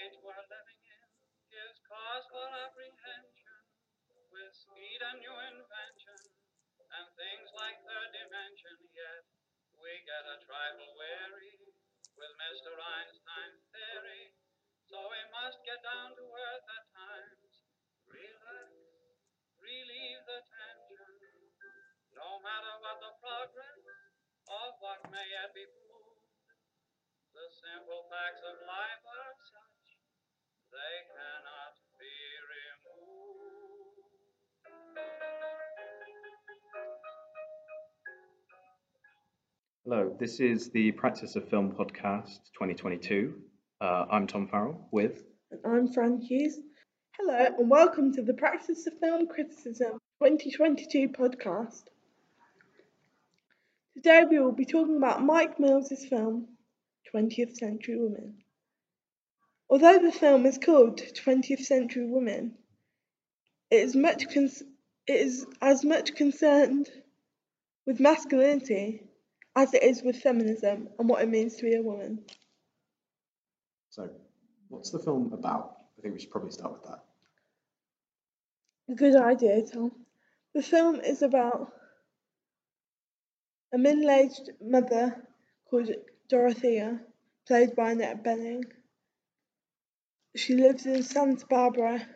age we're living in gives cause for apprehension with speed and new invention and things like third dimension. Yet we get a trifle weary with Mr. Einstein's theory. So we must get down to earth at times. Relax, relieve the tension. No matter what the progress of what may yet be proved, the simple facts of life are they cannot be removed. Hello, this is the Practice of Film podcast 2022. Uh, I'm Tom Farrell with. And I'm Fran Hughes. Hello, and welcome to the Practice of Film Criticism 2022 podcast. Today we will be talking about Mike Mills's film 20th Century Women. Although the film is called 20th Century Women, it is much con- it is as much concerned with masculinity as it is with feminism and what it means to be a woman. So, what's the film about? I think we should probably start with that. Good idea, Tom. The film is about a middle aged mother called Dorothea, played by Annette Bening. She lives in Santa Barbara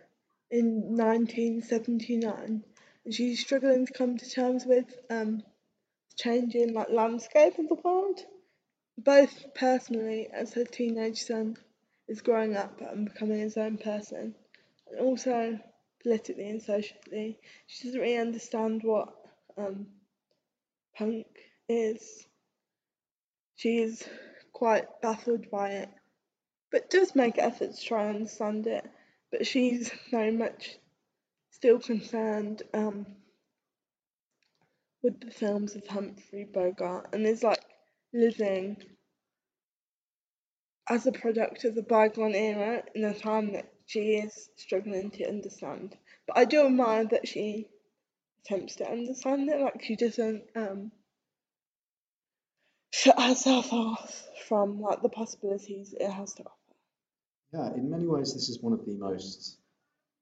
in 1979 and she's struggling to come to terms with um, changing like landscape of the world, both personally as her teenage son is growing up and becoming his own person, and also politically and socially. She doesn't really understand what um, punk is. She is quite baffled by it, but does make efforts to try and understand it. But she's very much still concerned um, with the films of Humphrey Bogart and is like living as a product of the bygone era in a time that she is struggling to understand. But I do admire that she attempts to understand it, like she doesn't um, shut herself off from like the possibilities it has to offer. Yeah, in many ways, this is one of the most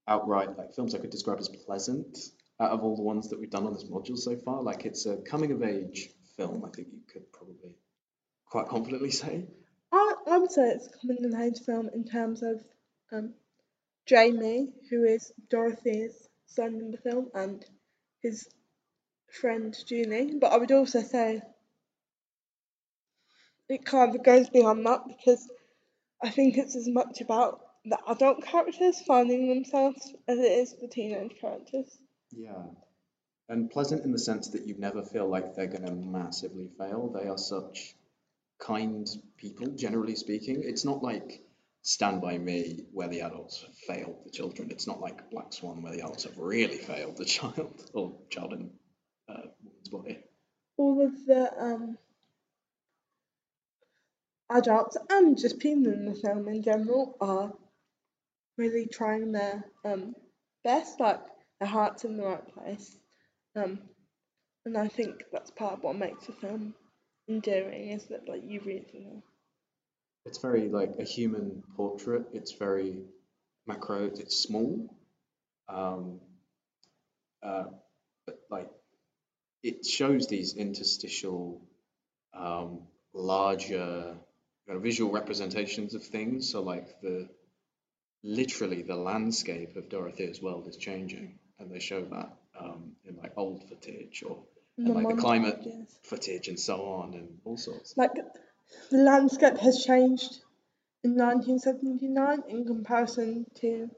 outright like films I could describe as pleasant out of all the ones that we've done on this module so far. Like it's a coming of age film. I think you could probably quite confidently say. I, I would say it's a coming of age film in terms of um, Jamie, who is Dorothy's son in the film, and his friend Julie. But I would also say it kind of goes beyond that because I think it's as much about the adult characters finding themselves as it is the teenage characters. Yeah. And pleasant in the sense that you never feel like they're going to massively fail. They are such kind people, generally speaking. It's not like Stand By Me, where the adults have failed the children. It's not like Black Swan, where the adults have really failed the child or child in uh, woman's body. All of the um, adults and just people in the film in general are really trying their um, best, like their heart's in the right place. Um, and I think that's part of what makes the film endearing is that like you really know. It's very like a human portrait. It's very macro. It's small, um, uh, but like it shows these interstitial, um, larger visual representations of things. So like the literally the landscape of Dorothea's world is changing, and they show that um, in like old footage or The like the climate footage and so on and all sorts. Like the landscape has changed in 1979 in comparison to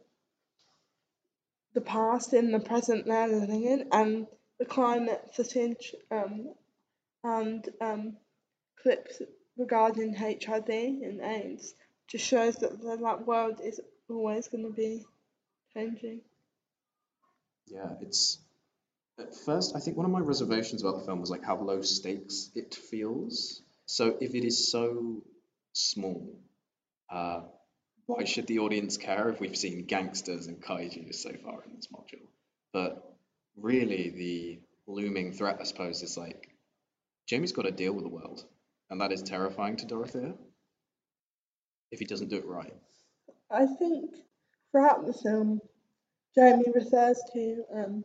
the past and the present they're living in, and the climate footage um, and um, clips regarding HIV and AIDS just shows that the that world is always going to be changing. Yeah, it's at first I think one of my reservations about the film was like how low stakes it feels. So if it is so small, uh, why should the audience care if we've seen gangsters and kaiju so far in this module? But really, the looming threat, I suppose, is like Jamie's got to deal with the world, and that is terrifying to Dorothea if he doesn't do it right. I think throughout the film, Jamie refers to um,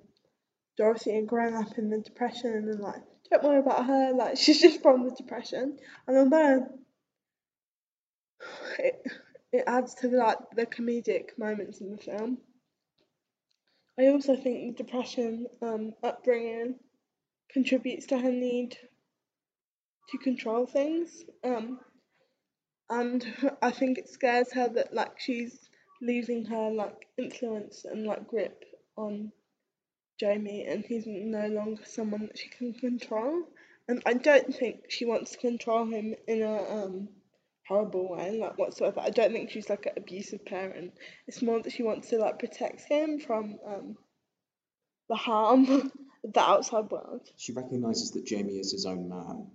Dorothy growing up in the depression and like, don't worry about her, like she's just from the depression. And although it, it adds to like the comedic moments in the film, I also think the depression um, upbringing contributes to her need to control things. Um, and I think it scares her that like she's losing her like influence and like grip on Jamie and he's no longer someone that she can control. And I don't think she wants to control him in a um horrible way, like whatsoever. I don't think she's like an abusive parent. It's more that she wants to like protect him from um the harm of the outside world. She recognizes that Jamie is his own man,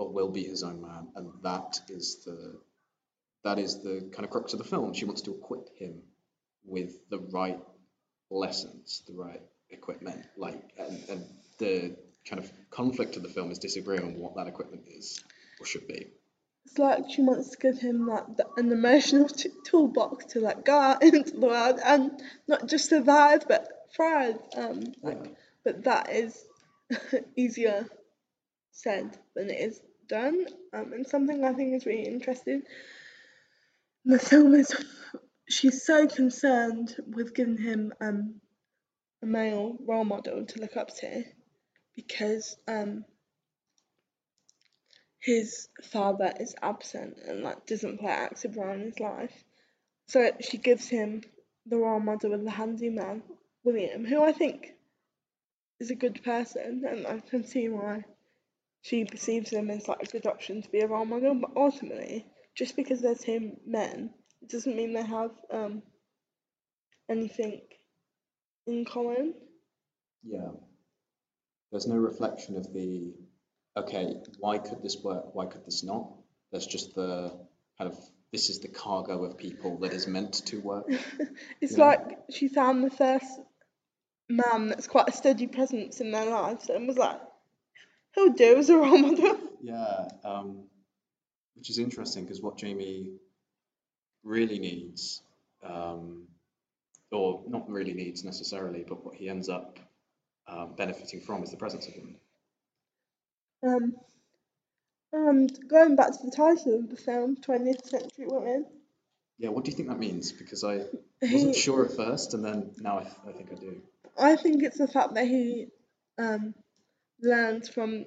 or will be his own man, and that is the that is the kind of crux of the film. She wants to equip him with the right lessons, the right equipment, like, and, and the kind of conflict of the film is disagreeing on what that equipment is or should be. It's like she wants to give him like the, an emotional t- toolbox to like go out into the world and not just survive but thrive. Um, like, Yeah. but that is easier said than it is done. Um, and something I think is really interesting. in The film is she's so concerned with giving him um, a male role model to look up to because um, his father is absent and like doesn't play an active role in his life. So she gives him the role model of the handyman, William, who I think is a good person and I can see why she perceives them as like a good option to be a role model, but ultimately, just because they're two men, it doesn't mean they have um anything in common. Yeah. There's no reflection of the, okay, why could this work? Why could this not? There's just the kind of, this is the cargo of people that is meant to work. It's Yeah. like she found the first man that's quite a steady presence in their lives and was like, he'll do as a role model. Yeah, um, which is interesting because what Jamie really needs, um, or not really needs necessarily, but what he ends up um, benefiting from is the presence of him. Um, and going back to the title of the film, 20th Century Women, Yeah, what do you think that means? Because I wasn't sure at first, and then now I, I think I do. I think it's the fact that he um, learns from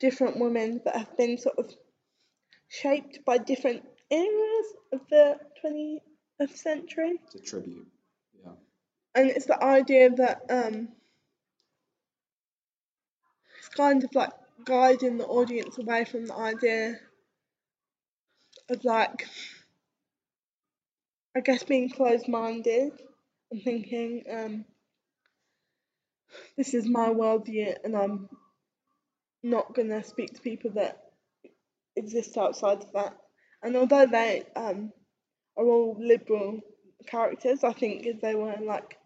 different women that have been sort of shaped by different eras of the 20th century. It's a tribute. Yeah, and it's the idea that um it's kind of like guiding the audience away from the idea of like I guess being closed minded and thinking um this is my worldview and I'm not gonna speak to people that exist outside of that. And although they um are all liberal characters, I think if they were like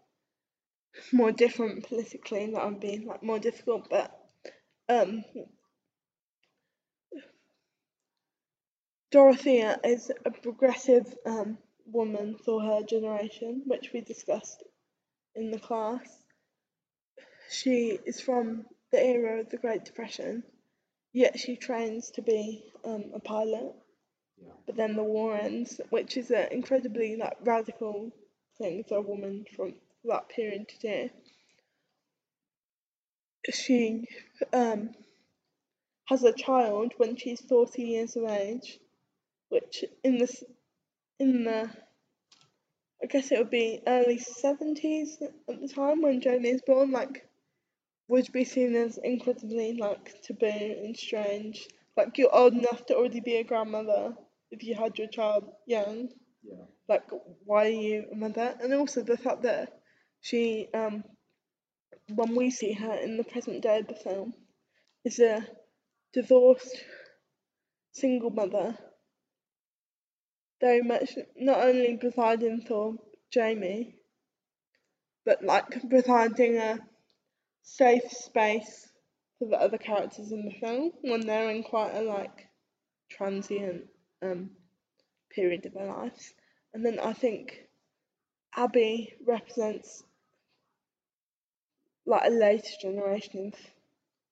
more different politically, that would be like more difficult. But um, Dorothea is a progressive um, woman for her generation, which we discussed in the class. She is from the era of the Great Depression, yet she trains to be um, a pilot. yeah, But then the war ends, which is an incredibly like radical thing for a woman from that period to do. She um, has a child when she's 40 years of age, which in this in the I guess it would be early 70s at the time when Jamie is born, like would be seen as incredibly like taboo and strange. Like you're old enough to already be a grandmother if you had your child young. yeah, Like why are you a mother? And also the fact that she um when we see her in the present day of the film is a divorced single mother very much not only providing for Jamie but like providing a safe space for the other characters in the film when they're in quite a like transient um period of their lives. And then I think Abby represents like a later generation of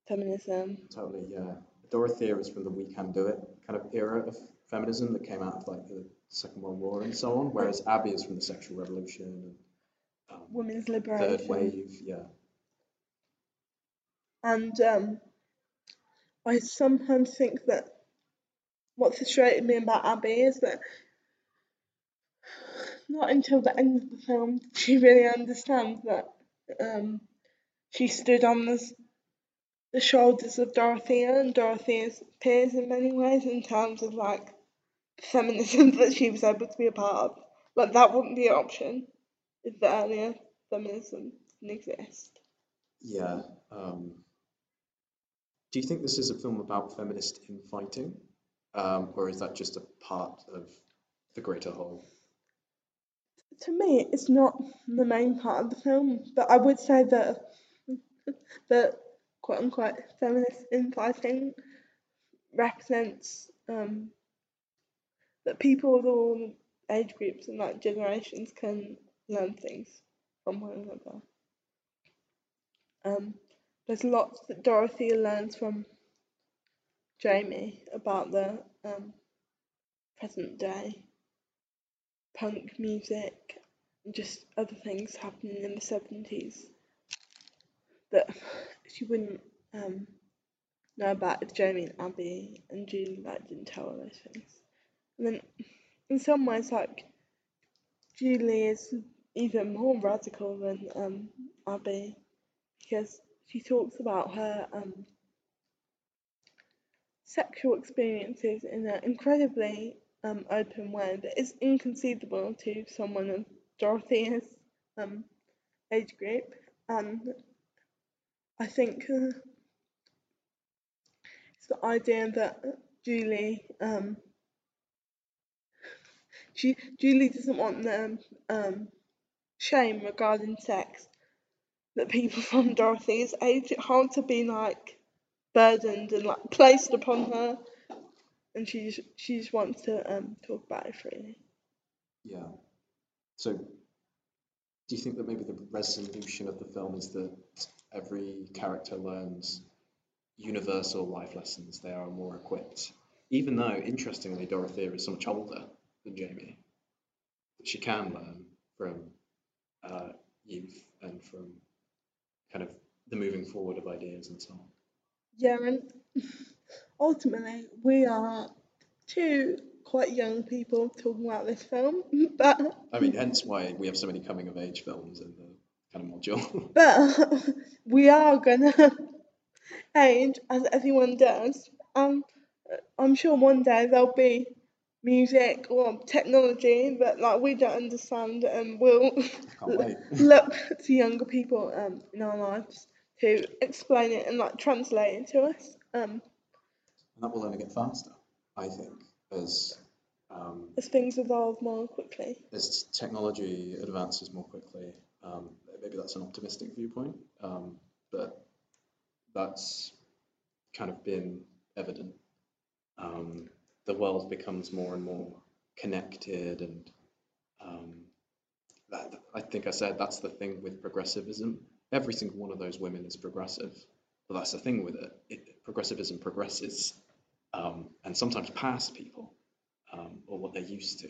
feminism. Totally, yeah. Dorothea is from the We Can Do It kind of era of feminism that came out of like the Second World War and so on, whereas Abby is from the sexual revolution and um, women's liberation. third wave, yeah. And um, I sometimes think that what frustrated me about Abby is that not until the end of the film she really understand that um, she stood on the, the shoulders of Dorothea and Dorothea's peers in many ways in terms of like feminism that she was able to be a part of. Like that wouldn't be an option if the earlier feminism didn't exist. Yeah. Um, do you think this is a film about feminist infighting, um, or is that just a part of the greater whole? To me, it's not the main part of the film, but I would say that the quote unquote feminist infighting represents um, that people of all age groups and like generations can learn things from one another. Um, there's lots that Dorothy learns from Jamie about the um, present day punk music and just other things happening in the 70s that she wouldn't um, know about if Jamie and Abby and Julie like didn't tell her those things. And then in some ways like Julie is even more radical than um, Abby because she talks about her um, sexual experiences in an incredibly um, open way that is inconceivable to someone of Dorothea's um, age group. And I think uh, it's the idea that Julie um, she Julie doesn't want the um, shame regarding sex that people from Dorothy's age it hard to be like burdened and like placed upon her, and she just she just wants to um talk about it freely. Yeah. So, do you think that maybe the resolution of the film is that every character learns universal life lessons? They are more equipped, even though, interestingly, Dorothea is so much older than Jamie. She can learn from uh, youth and from kind of the moving forward of ideas and so on. Yeah, and ultimately we are two quite young people talking about this film, but I mean, hence why we have so many coming of age films in the kind of module. but we are gonna age as everyone does. Um, I'm sure one day there'll be music or technology that like we don't understand and we'll look to younger people um in our lives to explain it and like translate it to us um And that will only get faster, I think, as um, as things evolve more quickly. as technology advances more quickly. Um, maybe that's an optimistic viewpoint, um, but that's kind of been evident. The world becomes more and more connected, and um, that, I think I said that's the thing with progressivism. Every single one of those women is progressive, but that's the thing with it. it progressivism progresses, um, and sometimes past people um, or what they're used to.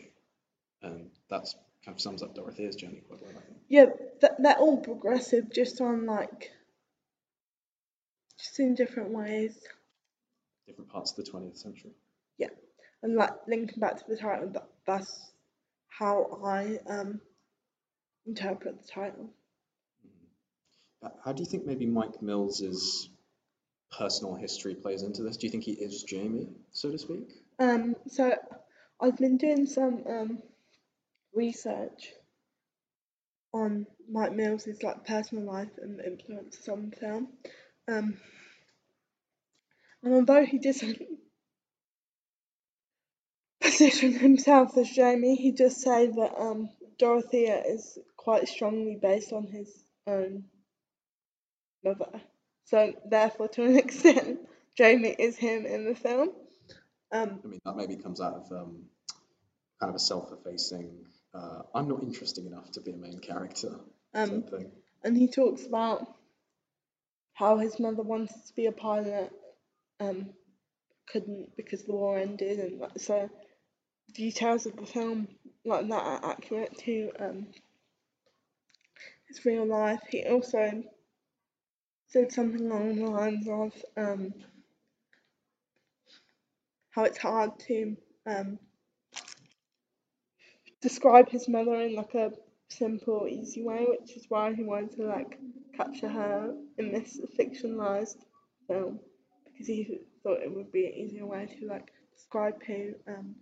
And that's kind of sums up Dorothea's journey quite well, I think. Yeah, th- they're all progressive, just on like just in different ways. Different parts of the 20th century. Yeah, and like linking back to the title, that, that's how I um interpret the title. Uh, How do you think maybe Mike Mills's personal history plays into this? Do you think he is Jamie, so to speak? Um, so I've been doing some um research on Mike Mills's like personal life and influences on film. Um, and although he doesn't position himself as Jamie, he does say that um Dorothea is quite strongly based on his own mother. So therefore, to an extent, Jamie is him in the film. Um, I mean, that maybe comes out of um, kind of a self-effacing. Uh, I'm not interesting enough to be a main character. Um, thing. and he talks about how his mother wanted to be a pilot, um, couldn't because the war ended, and so details of the film like that are accurate to um, his real life. He also said something along the lines of um, how it's hard to um, describe his mother in like a simple, easy way, which is why he wanted to like capture her in this fictionalized film because he thought it would be an easier way to like describe who um,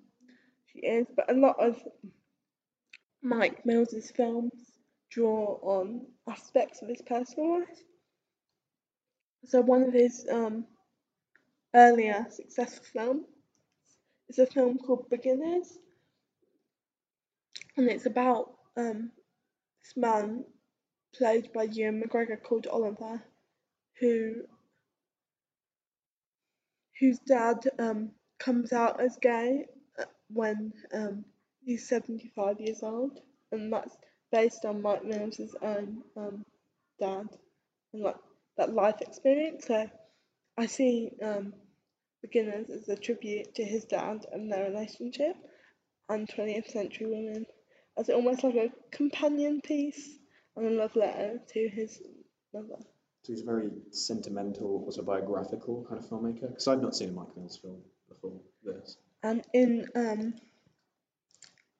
she is. But a lot of Mike Mills's films draw on aspects of his personal life. So one of his um, earlier successful films is a film called Beginners, and it's about um, this man played by Ewan McGregor called Oliver, who whose dad um, comes out as gay when um, he's 75 years old, and that's based on Mike Mills's own um, dad and like that life experience. So I see um, Beginners as a tribute to his dad and their relationship, and 20th century women as almost like a companion piece and a love letter to his mother. So he's a very sentimental, autobiographical kind of filmmaker. Because I've not seen a Mike Mills film before this. And in um,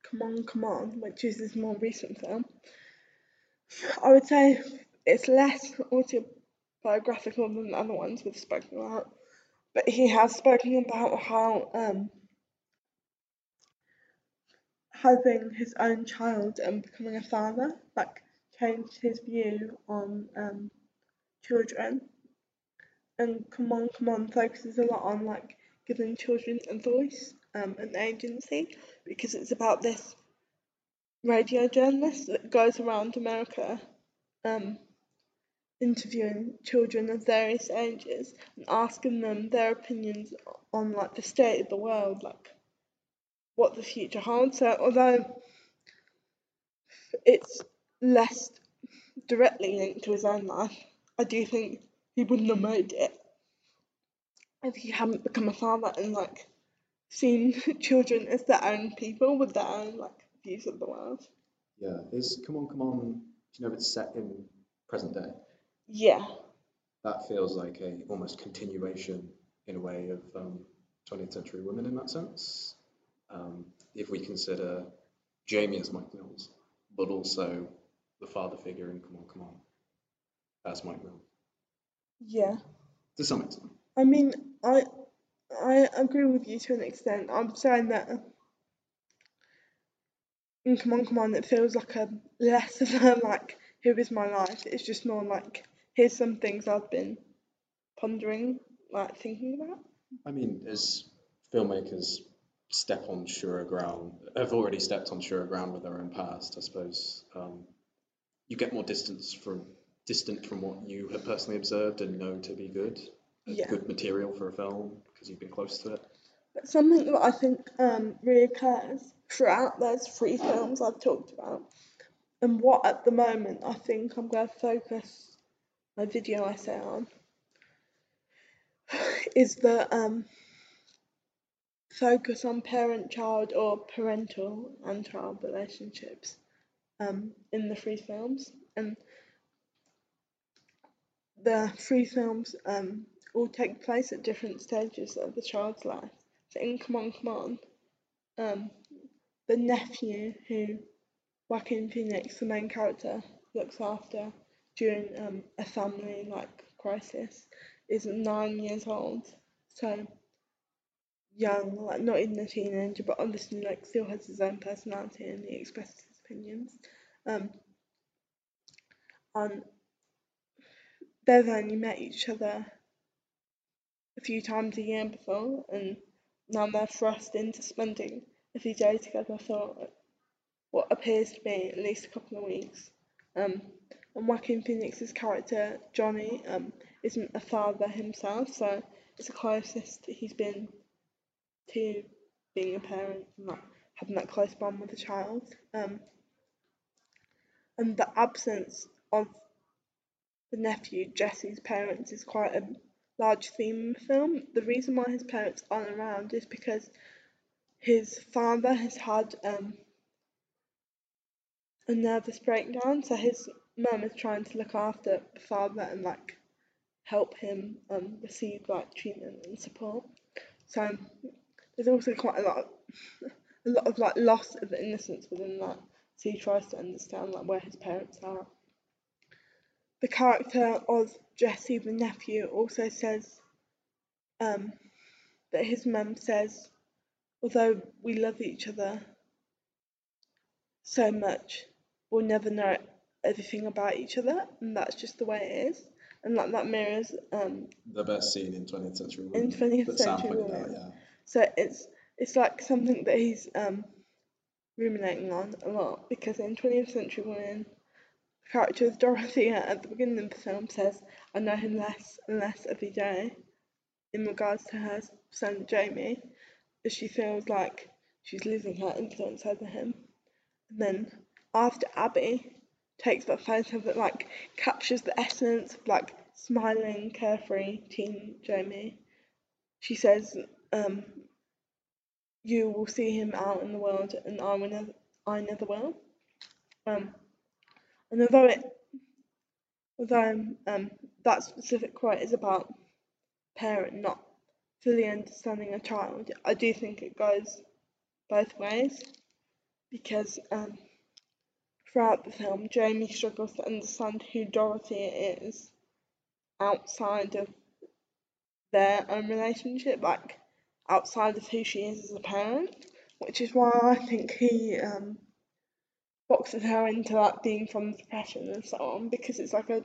Come On, Come On, which is his more recent film, I would say it's less autobiographical than the other ones we've spoken about. But he has spoken about how um, having his own child and becoming a father like changed his view on um, children. And Come On, Come On focuses a lot on like giving children a voice um, and agency because it's about this radio journalist that goes around America um, interviewing children of various ages and asking them their opinions on like the state of the world, like what the future holds. So although it's less directly linked to his own life, I do think he wouldn't have made it if he hadn't become a father and like seen children as their own people with their own like views of the world. Yeah. Is Come On, Come On, do you know if it's set in present day? Yeah, That feels like a almost continuation in a way of um, 20th century women in that sense. Um, if we consider Jamie as Mike Mills, but also the father figure in Come On, Come On as Mike Mills, yeah. to some extent. I mean, I I agree with you to an extent. I'm saying that in Come On, Come On, it feels like a less of a like, here is my life. It's just more like, here's some things I've been pondering, like thinking about. I mean, as filmmakers step on surer ground, have already stepped on surer ground with their own past, I suppose, um, you get more distance from distant from what you have personally observed and know to be good, Yeah. good material for a film because you've been close to it. But something that I think um, reoccurs throughout those three films I've talked about, and what at the moment I think I'm going to focus my video essay on, is the um, focus on parent-child or parental and child relationships um, in the three films, and the three films um, all take place at different stages of the child's life. So in Come On, Come On, um, the nephew who Joaquin Phoenix, the main character, looks after during um, a family like crisis is nine years old. So young, like not even a teenager, but obviously like still has his own personality and he expresses his opinions. Um, and they've only met each other a few times a year before, and now they're thrust into spending a few days together for what appears to be at least a couple of weeks. Um, and Joaquin Phoenix's character Johnny um, isn't a father himself, so it's the closest he's been to being a parent in like having that close bond with a child. Um, and the absence of the nephew, Jesse's parents, is quite a large theme film. The reason why his parents aren't around is because his father has had um, a nervous breakdown, so his mum is trying to look after the father and like help him um, receive like treatment and support. So there's also quite a lot, of, a lot of like loss of innocence within that. So he tries to understand like where his parents are. The character of Jesse, the nephew, also says um, that his mum says, although we love each other so much, we'll never know everything about each other, and that's just the way it is. And like that mirrors um, The best scene in 20th Century women. in Women. 20th that Sam century pointed out, women. yeah. So it's it's like something that he's um, ruminating on a lot because in 20th Century Women, character of Dorothea at the beginning of the film says, "I know him less and less every day," in regards to her son Jamie, as she feels like she's losing her influence over him. And then after Abby takes that photo that like captures the essence of like smiling, carefree teen Jamie, she says, um, "You will see him out in the world, and I will never, I never will." Um, and although it, although um, that specific quote is about parent not fully understanding a child, I do think it goes both ways because um, throughout the film, Jamie struggles to understand who Dorothy is outside of their own relationship, like outside of who she is as a parent, which is why I think he um, boxes her into like being from depression and so on because it's like a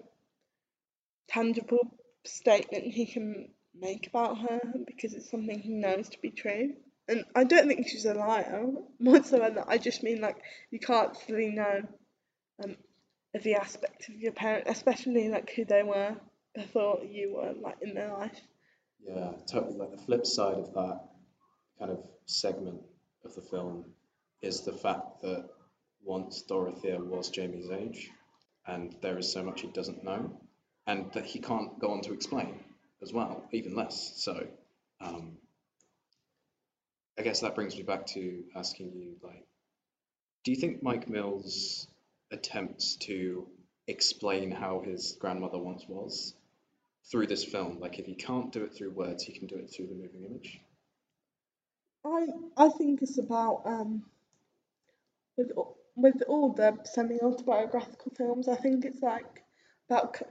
tangible statement he can make about her because it's something he knows to be true. And I don't think she's a liar whatsoever. I just mean like you can't fully know um, every aspect of your parent, especially like who they were before you were like in their life. Yeah, totally. Like the flip side of that kind of segment of the film is the fact that once Dorothea was Jamie's age, and there is so much he doesn't know, and that he can't go on to explain as well, even less. So, um, I guess that brings me back to asking you, like, do you think Mike Mills' attempts to explain how his grandmother once was through this film, like if he can't do it through words, he can do it through the moving image? I I think it's about um with all the semi autobiographical films. I think it's like about c-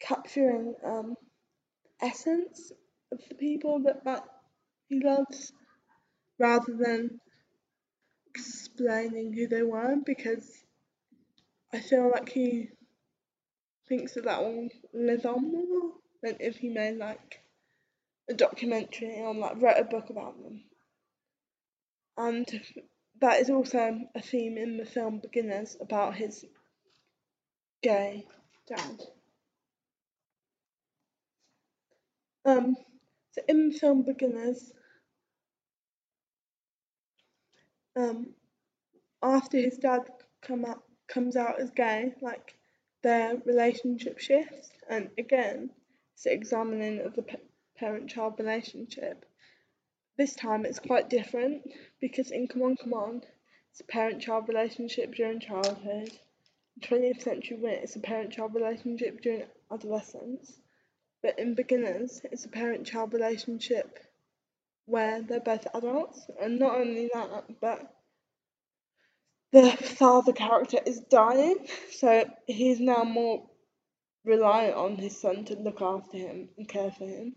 capturing um essence of the people that that he loves rather than explaining who they were because I feel like he thinks that that will live on more than if he made like a documentary or like wrote a book about them. And that is also a theme in the film Beginners about his gay dad. Um, so in the film Beginners, um, after his dad come out comes out as gay, like their relationship shifts, and again, it's examining of the pa- parent-child relationship. This time it's quite different because in Come On Come On, it's a parent-child relationship during childhood. In 20th Century Wit, it's a parent-child relationship during adolescence. But in Beginners, it's a parent-child relationship where they're both adults, and not only that, but the father character is dying, so he's now more reliant on his son to look after him and care for him,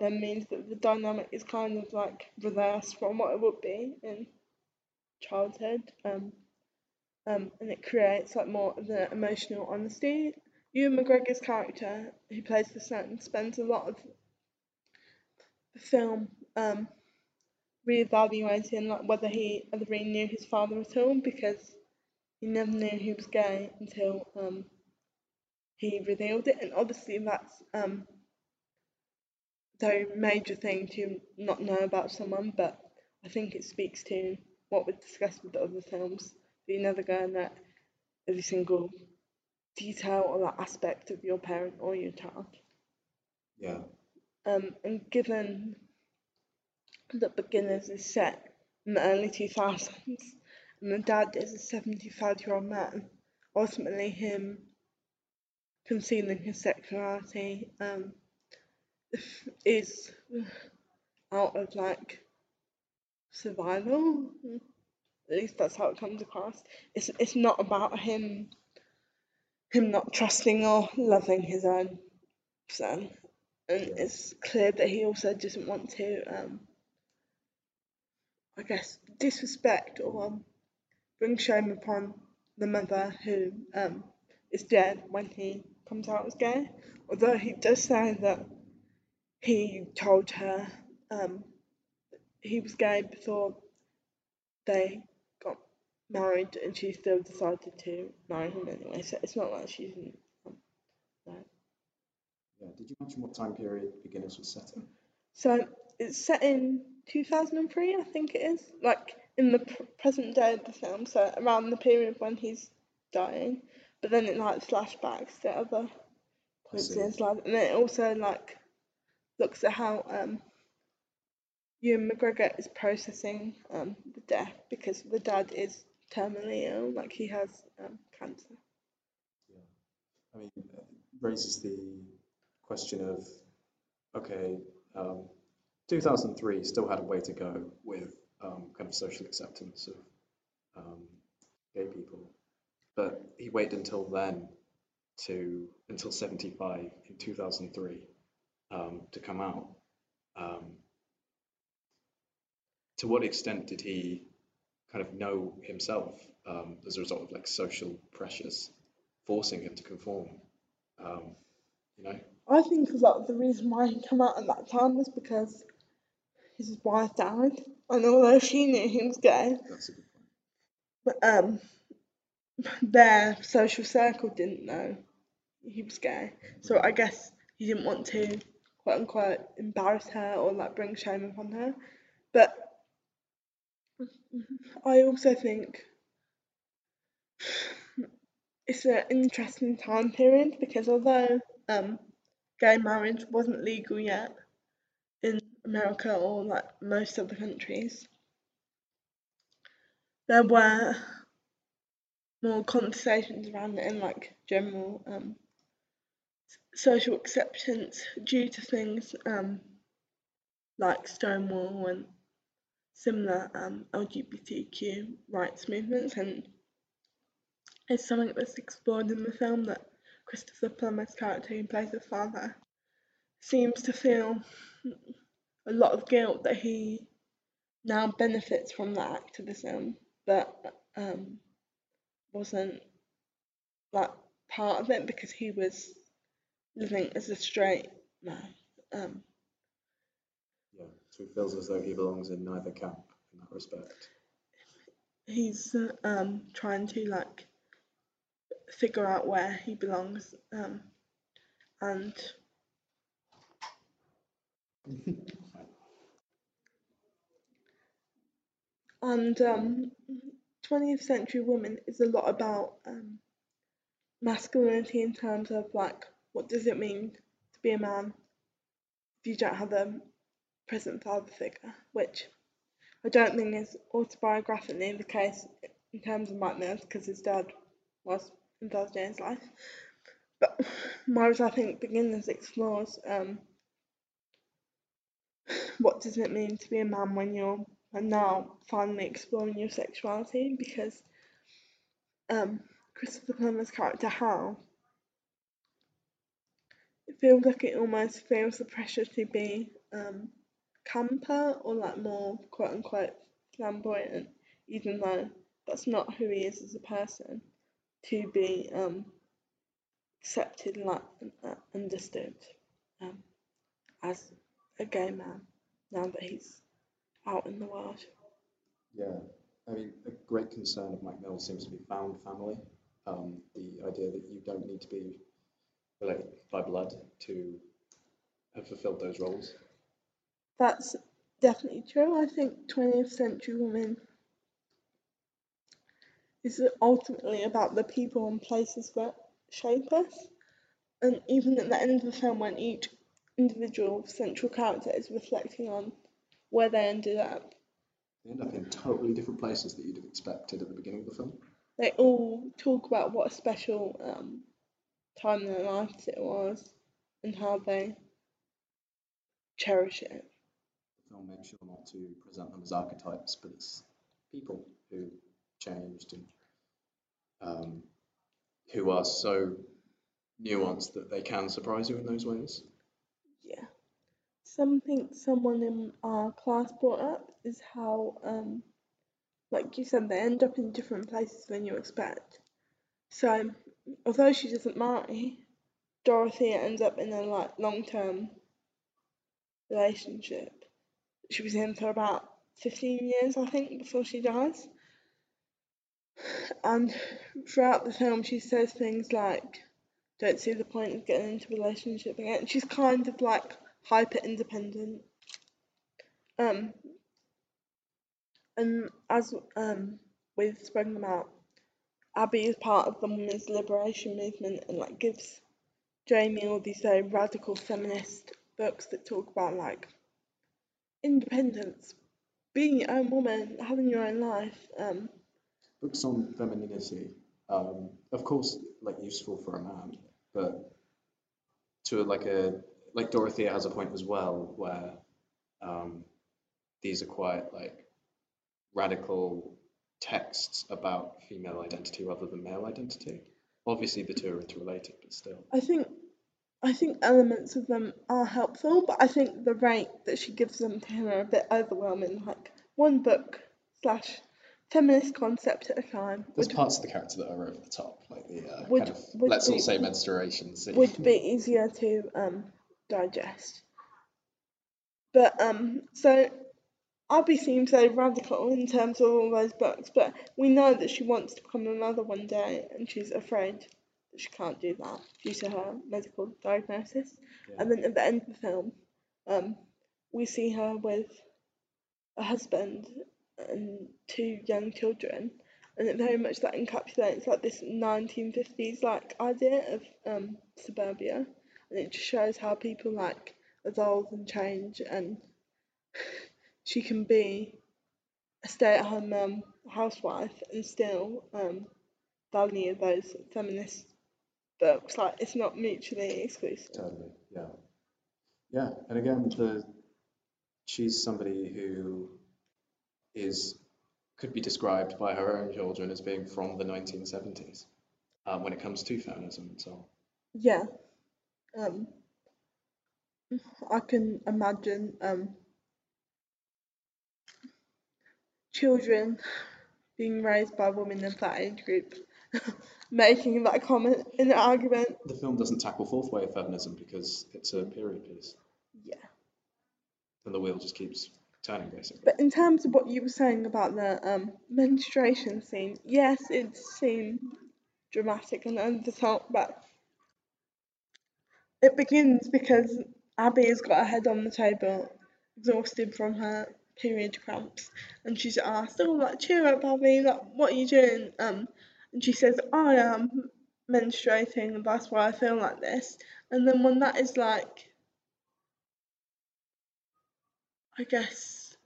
then means that the dynamic is kind of like reversed from what it would be in childhood. Um, um, and it creates like more of an emotional honesty. Ewan McGregor's character, who plays the son, spends a lot of the film um, reevaluating like whether he ever really knew his father at all because he never knew he was gay until um, he revealed it, and obviously that's um, very major thing to not know about someone, but I think it speaks to what we discussed with the other films. You never go in that every single detail or that aspect of your parent or your child. Yeah. Um, and given that Beginners is set in the early 2000s and the dad is a 75 year old man, ultimately him concealing his sexuality um, is out of like survival. At least that's how it comes across. It's it's not about him him not trusting or loving his own son. And it's clear that he also doesn't want to um I guess disrespect or um, bring shame upon the mother who um is dead when he comes out as gay. Although he does say that he told her um he was gay before they got married and she still decided to marry him anyway. So it's not like she didn't um, know. Yeah. Did you mention what time period Beginners was set in? So it's set in 2003, I think it is, like in the pr- present day of the film, so around the period when he's dying. But then it like flashbacks to other points in his life, and then it also like looks at how um Ewan McGregor is processing um the death because the dad is terminally ill, like he has um cancer. Yeah, I mean, it raises the question of, okay, um, 2003 still had a way to go with um, kind of social acceptance of um, gay people, but he waited until then to until 75 in 2003 um, to come out. Um, to what extent did he kind of know himself um, as a result of like social pressures forcing him to conform? Um, you know, I think a lot of the reason why he came out at that time was because his wife died, and although she knew he was gay, that's a good point. but um, their social circle didn't know he was gay. So I guess he didn't want to quote unquote embarrass her or like bring shame upon her. But I also think it's an interesting time period because although um, gay marriage wasn't legal yet in America or like most other countries, there were more conversations around it in like general um, social acceptance due to things um, like Stonewall and similar um, LGBTQ rights movements, and it's something that's explored in the film that Christopher Plummer's character, who plays the father, seems to feel a lot of guilt that he now benefits from that activism, but um, wasn't like part of it because he was living as a straight man. Um, Yeah, so he feels as though he belongs in neither camp in that respect. he's uh, um trying to like figure out where he belongs um and and um 20th century woman is a lot about um masculinity in terms of like what does it mean to be a man if you don't have a present father figure which I don't think is autobiographically the case in terms of Mike Mills because his dad was in his life. But whereas I think Beginners explores um, what does it mean to be a man when you're now finally exploring your sexuality because um, Christopher Plummer's character Hal it feels like it almost feels the pressure to be um, camper or like more quote unquote flamboyant, even though that's not who he is as a person, to be um, accepted and like and, uh, understood um, as a gay man now that he's out in the world. Yeah, I mean, a great concern of Mike Mills seems to be found family. Um, the idea that you don't need to be related by blood to have fulfilled those roles. That's definitely true. I think 20th century women is ultimately about the people and places that shape us. And even at the end of the film, when each individual central character is reflecting on where they ended up, They end up in totally different places that you'd have expected at the beginning of the film. they all talk about what a special um, time in their lives it was and how they cherish it. The film makes sure not to present them as archetypes, but as people who changed and um, who are so nuanced that they can surprise you in those ways. Yeah. Something someone in our class brought up is how, um, like you said, they end up in different places than you expect. So, although she doesn't marry, Dorothea ends up in a like long-term relationship. She was in for about 15 years, I think, before she dies. And throughout the film, she says things like, don't see the point of getting into a relationship again. She's kind of like hyper independent. Um, and as um, we've spoken about, Abby is part of the women's liberation movement and like gives Jamie all these very radical feminist books that talk about like independence, being your own woman, having your own life. Um, Books on femininity, um, of course, like useful for a man, but to like a like Dorothea has a point as well where um, these are quite like radical texts about female identity rather than male identity. Obviously, the two are interrelated, but still. I think I think elements of them are helpful, but I think the rate that she gives them to him are a bit overwhelming. Like one book slash feminist concept at a time There's would, parts of the character that are over the top, like the uh, Would- kind of would let's all say menstruation scene. would be easier to um, digest. But um, so Abby seems very radical in terms of all those books, but we know that she wants to become a mother one day, and she's afraid that she can't do that due to her medical diagnosis. Yeah. And then at the end of the film, um, we see her with a husband and two young children, and it very much that encapsulates like this 1950s like idea of um, suburbia, and it just shows how people like evolve and change, and she can be a stay-at-home mum, housewife, and still um, value those feminist books. Like it's not mutually exclusive. Totally, yeah. Yeah, and again, the she's somebody who is could be described by her own children as being from the 1970s um, when it comes to feminism and so on. Yeah. Um, I can imagine um, children being raised by women of that age group making that comment in an argument. The film doesn't tackle fourth wave feminism because it's a period piece, Yeah. and the wheel just keeps turning basically. But in terms of what you were saying about the um, menstruation scene, yes, it seemed dramatic and over the top, but it begins because Abby has got her head on the table, exhausted from her period cramps, and she's asked, "Oh, like cheer up, Abby! Like, what are you doing?" Um, and she says, "I am menstruating, and that's why I feel like this." And then when that is like I guess,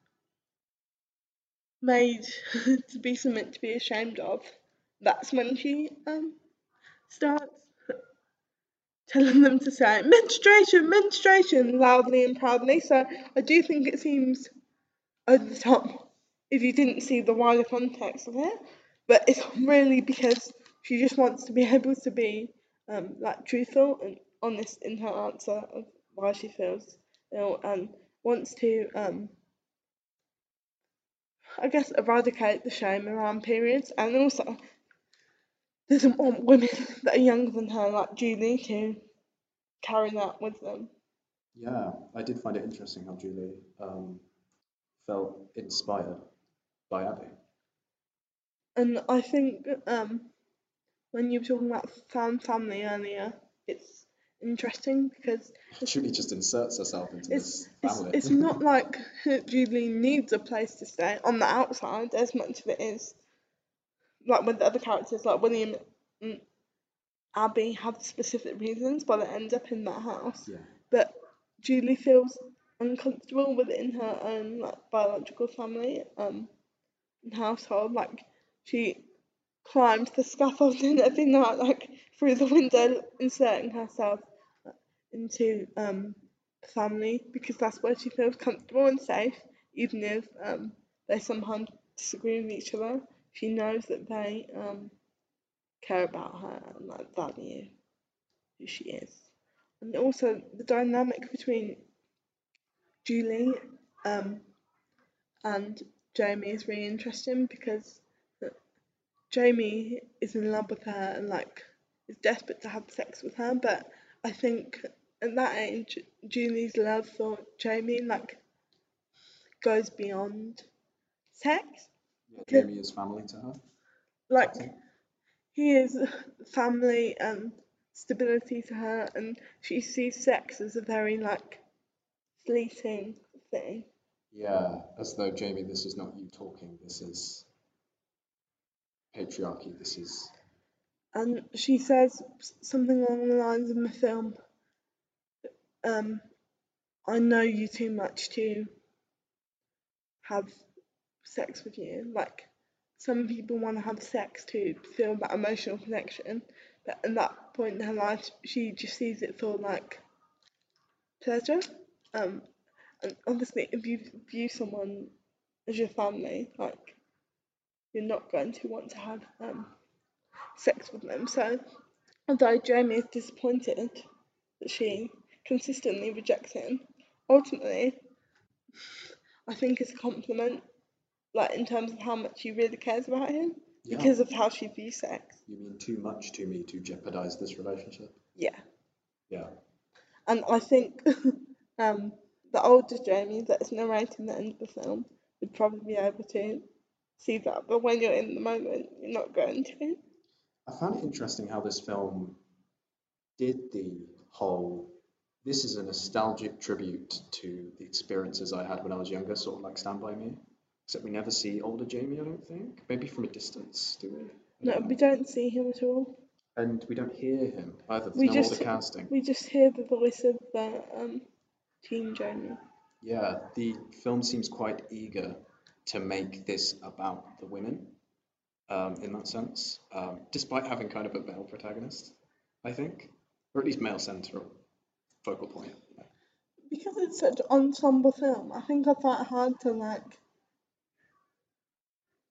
made to be something to be ashamed of, that's when she um starts telling them to say menstruation, menstruation loudly and proudly. So I do think it seems over the top if you didn't see the wider context of it, but it's really because she just wants to be able to be um like truthful and honest in her answer of why she feels ill and wants to um I guess eradicate the shame around periods and also doesn't want women that are younger than her like Julie to carry that with them. Yeah, I did find it interesting how Julie um, felt inspired by Abby. And I think um when you were talking about found family earlier, it's interesting because Julie just inserts herself into it's this it's, family. it's not like Julie needs a place to stay on the outside as much of it is like with the other characters, like William and Abby have specific reasons why they end up in that house. Yeah. But Julie feels uncomfortable within her own like biological family um and household. Like she climbed the scaffolding every night, like through the window, inserting herself into um family because that's where she feels comfortable and safe, even if um they sometimes disagree with each other. She knows that they um care about her and like value who she is. And also the dynamic between Julie um, and Jamie is really interesting because Jamie is in love with her and like is desperate to have sex with her, but I think at that age Julie's love for Jamie like goes beyond sex. Yeah, Jamie is family to her. Like he is family and stability to her, and she sees sex as a very like fleeting thing. Yeah, as though Jamie, this is not you talking. This is patriarchy. This is And she says something along the lines in the film. Um, I know you too much to have sex with you. Like some people want to have sex to feel that emotional connection, but at that point in her life, she just sees it for like pleasure. Um, and obviously, if you view someone as your family, like you're not going to want to have um sex with them. So, although Jamie is disappointed that she consistently rejects him, ultimately, I think it's a compliment, like in terms of how much she really cares about him yeah. because of how she views sex. You mean too much to me to jeopardize this relationship? Yeah, Yeah. and I think um, the older Jamie that's narrating the end of the film would probably be able to see that, but when you're in the moment, you're not going to. I found it interesting how this film did the whole. This is a nostalgic tribute to the experiences I had when I was younger, sort of like Stand By Me. Except we never see older Jamie, I don't think. Maybe from a distance, do we? No, don't we don't see him at all. And we don't hear him either. There's We no just- older casting. We just hear the voice of the um, teen Jamie. Yeah, the film seems quite eager to make this about the women um, in that sense, um, despite having kind of a male protagonist, I think, or at least male central focal point. Because it's such an ensemble film, I think I find it hard to like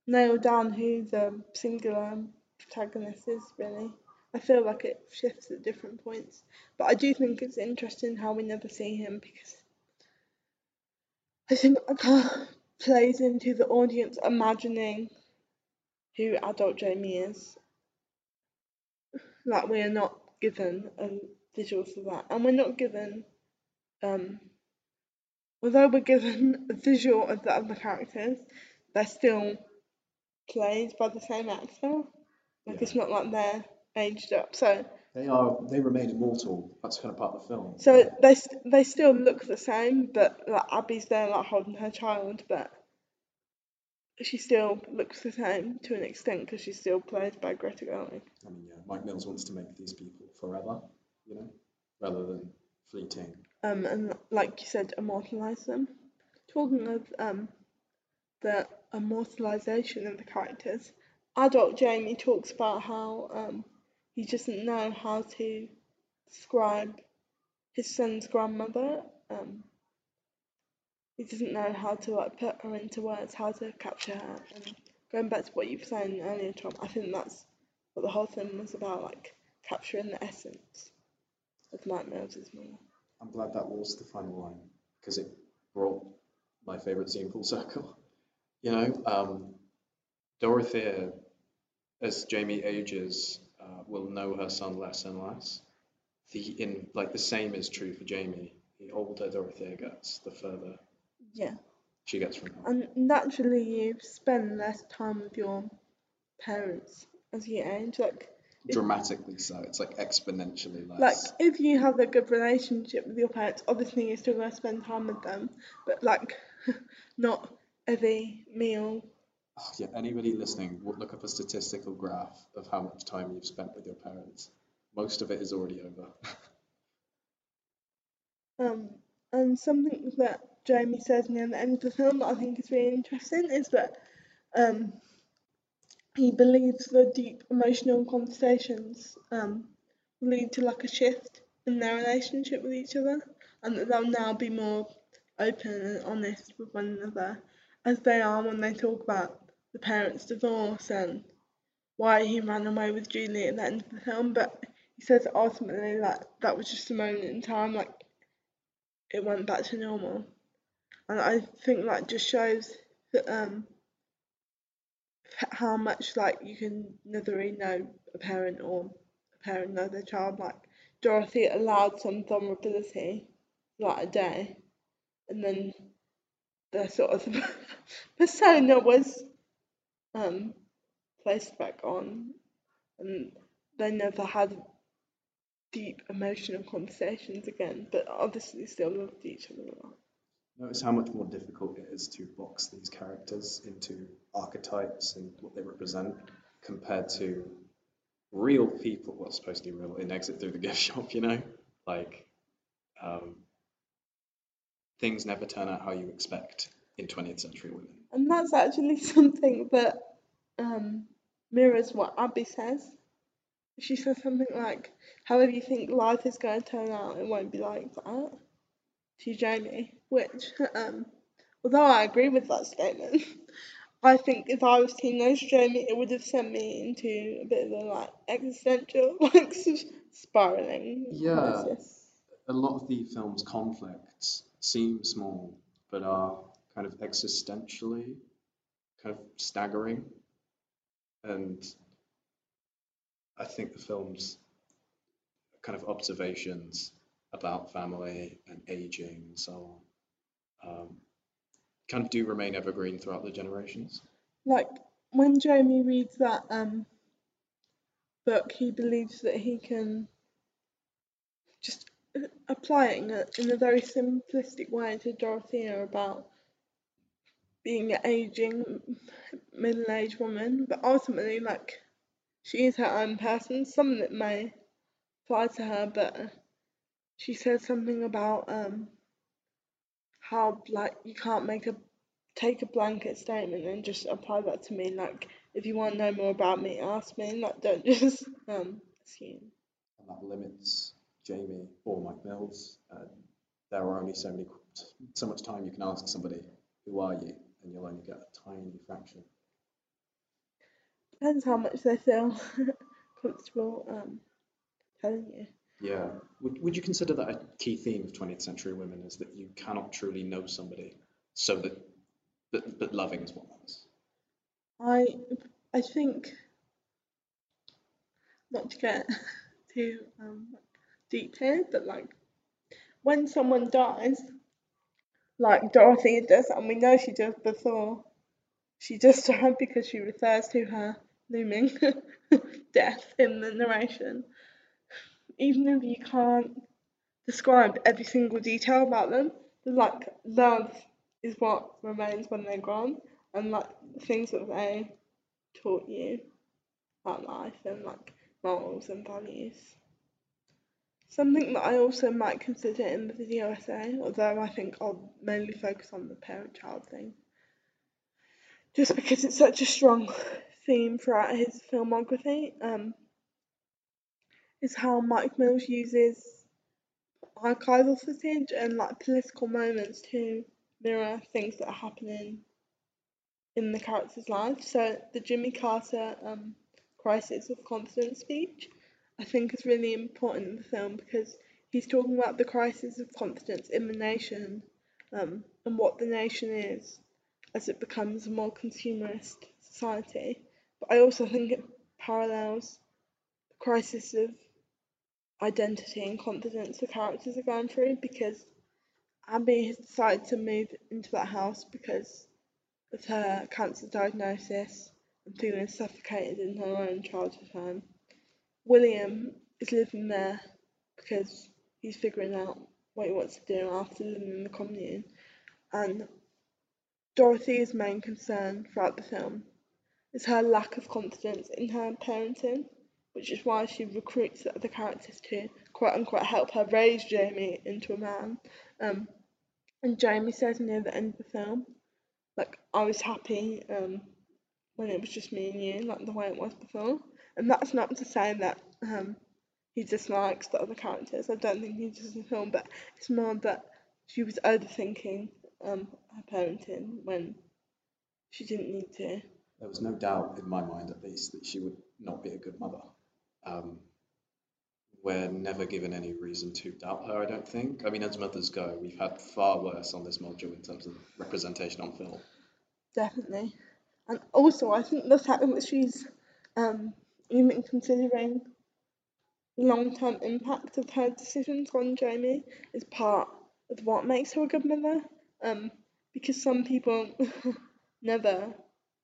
nail down who the singular protagonist is really. I feel like it shifts at different points. But I do think it's interesting how we never see him because I think that plays into the audience imagining who adult Jamie is. Like we are not given a visual for that. And we're not given um although we're given a visual of the other characters, they're still played by the same actor. Like it's not like they're aged up. So They are. They remain immortal. That's kind of part of the film. so they they still look the same, but like Abby's there like holding her child, but she still looks the same to an extent because she's still played by Greta Gerwig. I mean, yeah, Mike Mills wants to make these people forever, you know, rather than fleeting. um, and like you said, immortalize them. Talking of um, the immortalization of the characters, adult Jamie talks about how um, he doesn't know how to describe his son's grandmother. Um, he doesn't know how to like put her into words, how to capture her. And going back to what you were saying earlier, Tom, I think that's what the whole thing was about, like capturing the essence of Mills' mother. I'm glad that was the final line because it brought my favorite scene full circle. You know, um, Dorothea, as Jamie ages, will know her son less and less. The in like the same is true for Jamie. The older Dorothea gets, the further Yeah. she gets from her. And naturally, you spend less time with your parents as you age. Like, Dramatically so. It's like exponentially less. like if you have a good relationship with your parents, obviously you're still gonna spend time with them. But like, not every meal yeah, anybody listening, look up a statistical graph of how much time you've spent with your parents. Most of it is already over. Um, and something that Jamie says near the end of the film that I think is really interesting is that um, he believes the deep emotional conversations um, lead to like a shift in their relationship with each other, and that they'll now be more open and honest with one another, as they are when they talk about the parents' divorce and why he ran away with Julie at the end of the film. But he says ultimately like that was just a moment in time, like it went back to normal, and I think that just shows that um how much like you can neither really know a parent or a parent know their child. Like Dorothy allowed some vulnerability, like a day, and then the sort of persona was um placed back on, and they never had deep emotional conversations again, but obviously still loved each other a lot. Notice how much more difficult it is to box these characters into archetypes and what they represent compared to real people, well, supposed to be real in Exit Through the Gift Shop, you know? Like, um, things never turn out how you expect in 20th century women. And that's actually something that um, mirrors what Abby says. She says something like, however you think life is going to turn out, it won't be like that. To Jamie, which, um, although I agree with that statement, I think if I was teenage Jamie, it would have sent me into a bit of a like existential, like spiraling Yeah. crisis. A lot of the film's conflicts seem small, but are kind of existentially kind of staggering. And I think the film's kind of observations about family and aging and so on um, kind of do remain evergreen throughout the generations. Like when Jamie reads that um book, he believes that he can just apply it in a, in a very simplistic way to Dorothea about being an aging middle-aged woman, but ultimately, like, she is her own person. Some it may apply to her, but she says something about um how like you can't make a take a blanket statement and just apply that to me. Like, if you want to know more about me, ask me. Like, don't just um assume. And that limits Jamie or Mike Mills. Uh, there are only so many, so much time you can ask somebody, who are you? And you'll only get a tiny fraction. Depends how much they feel comfortable um telling you. Yeah. Would, would you consider that a key theme of 20th century women is that you cannot truly know somebody so that, but, but loving is what matters? I I think not to get too um deep here, but like when someone dies, like Dorothy does, and we know she does before, she just died because she refers to her looming death in the narration. Even if you can't describe every single detail about them, like love is what remains when they're gone, and like things that they taught you about life and like morals and values. Something that I also might consider in the video essay, although I think I'll mainly focus on the parent child thing, just because it's such a strong theme throughout his filmography, um, is how Mike Mills uses archival footage and like political moments to mirror things that are happening in the characters' lives. So the Jimmy Carter um, crisis of confidence speech, I think, is really important in the film because he's talking about the crisis of confidence in the nation um, and what the nation is as it becomes a more consumerist society. But I also think it parallels the crisis of identity and confidence the characters are going through because Abby has decided to move into that house because of her cancer diagnosis and feeling suffocated in her own childhood home. William is living there because he's figuring out what he wants to do after living in the commune. And Dorothy's main concern throughout the film is her lack of confidence in her parenting, which is why she recruits the other characters to quote unquote help her raise Jamie into a man. Um, and Jamie says near the end of the film, like I was happy um, when it was just me and you, like the way it was before. And that's not to say that um, he dislikes the other characters. I don't think he does in the film, but it's more that she was overthinking um, her parenting when she didn't need to. There was no doubt in my mind, at least, that she would not be a good mother. Um, we're never given any reason to doubt her, I don't think. I mean, as mothers go, we've had far worse on this module in terms of representation on film. Definitely. And also, I think the fact that she's um, even considering the long term impact of her decisions on Jamie is part of what makes her a good mother. Um, because some people never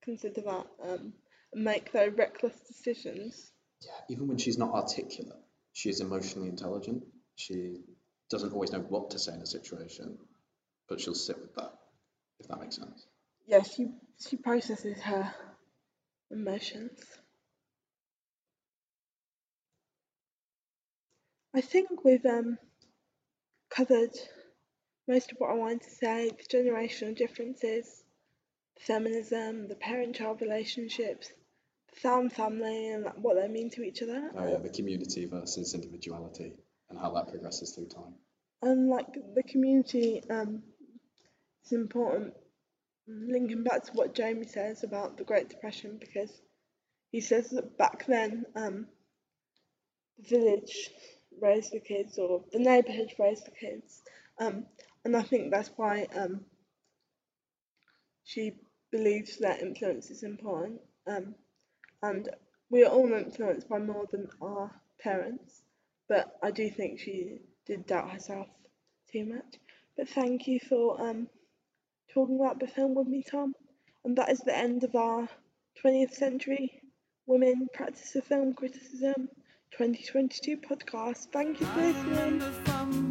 consider that um, and make very reckless decisions. Yeah, even when she's not articulate, she is emotionally intelligent. She doesn't always know what to say in a situation, but she'll sit with that, if that makes sense. Yeah, she she processes her emotions. I think we've um covered most of what I wanted to say, the generational differences, feminism, the parent-child relationships, the Sam family and what they mean to each other. Oh yeah, the community versus individuality and how that progresses through time. And like the community um is important linking back to what Jamie says about the Great Depression because he says that back then um the village raised the kids or the neighbourhood raised the kids. Um and I think that's why um she believes that influence is important. Um and we are all influenced by more than our parents, but I do think she did doubt herself too much. But thank you for um, talking about the film with me, Tom. And that is the end of our 20th Century Women Practice of Film Criticism 2022 podcast. Thank you for listening.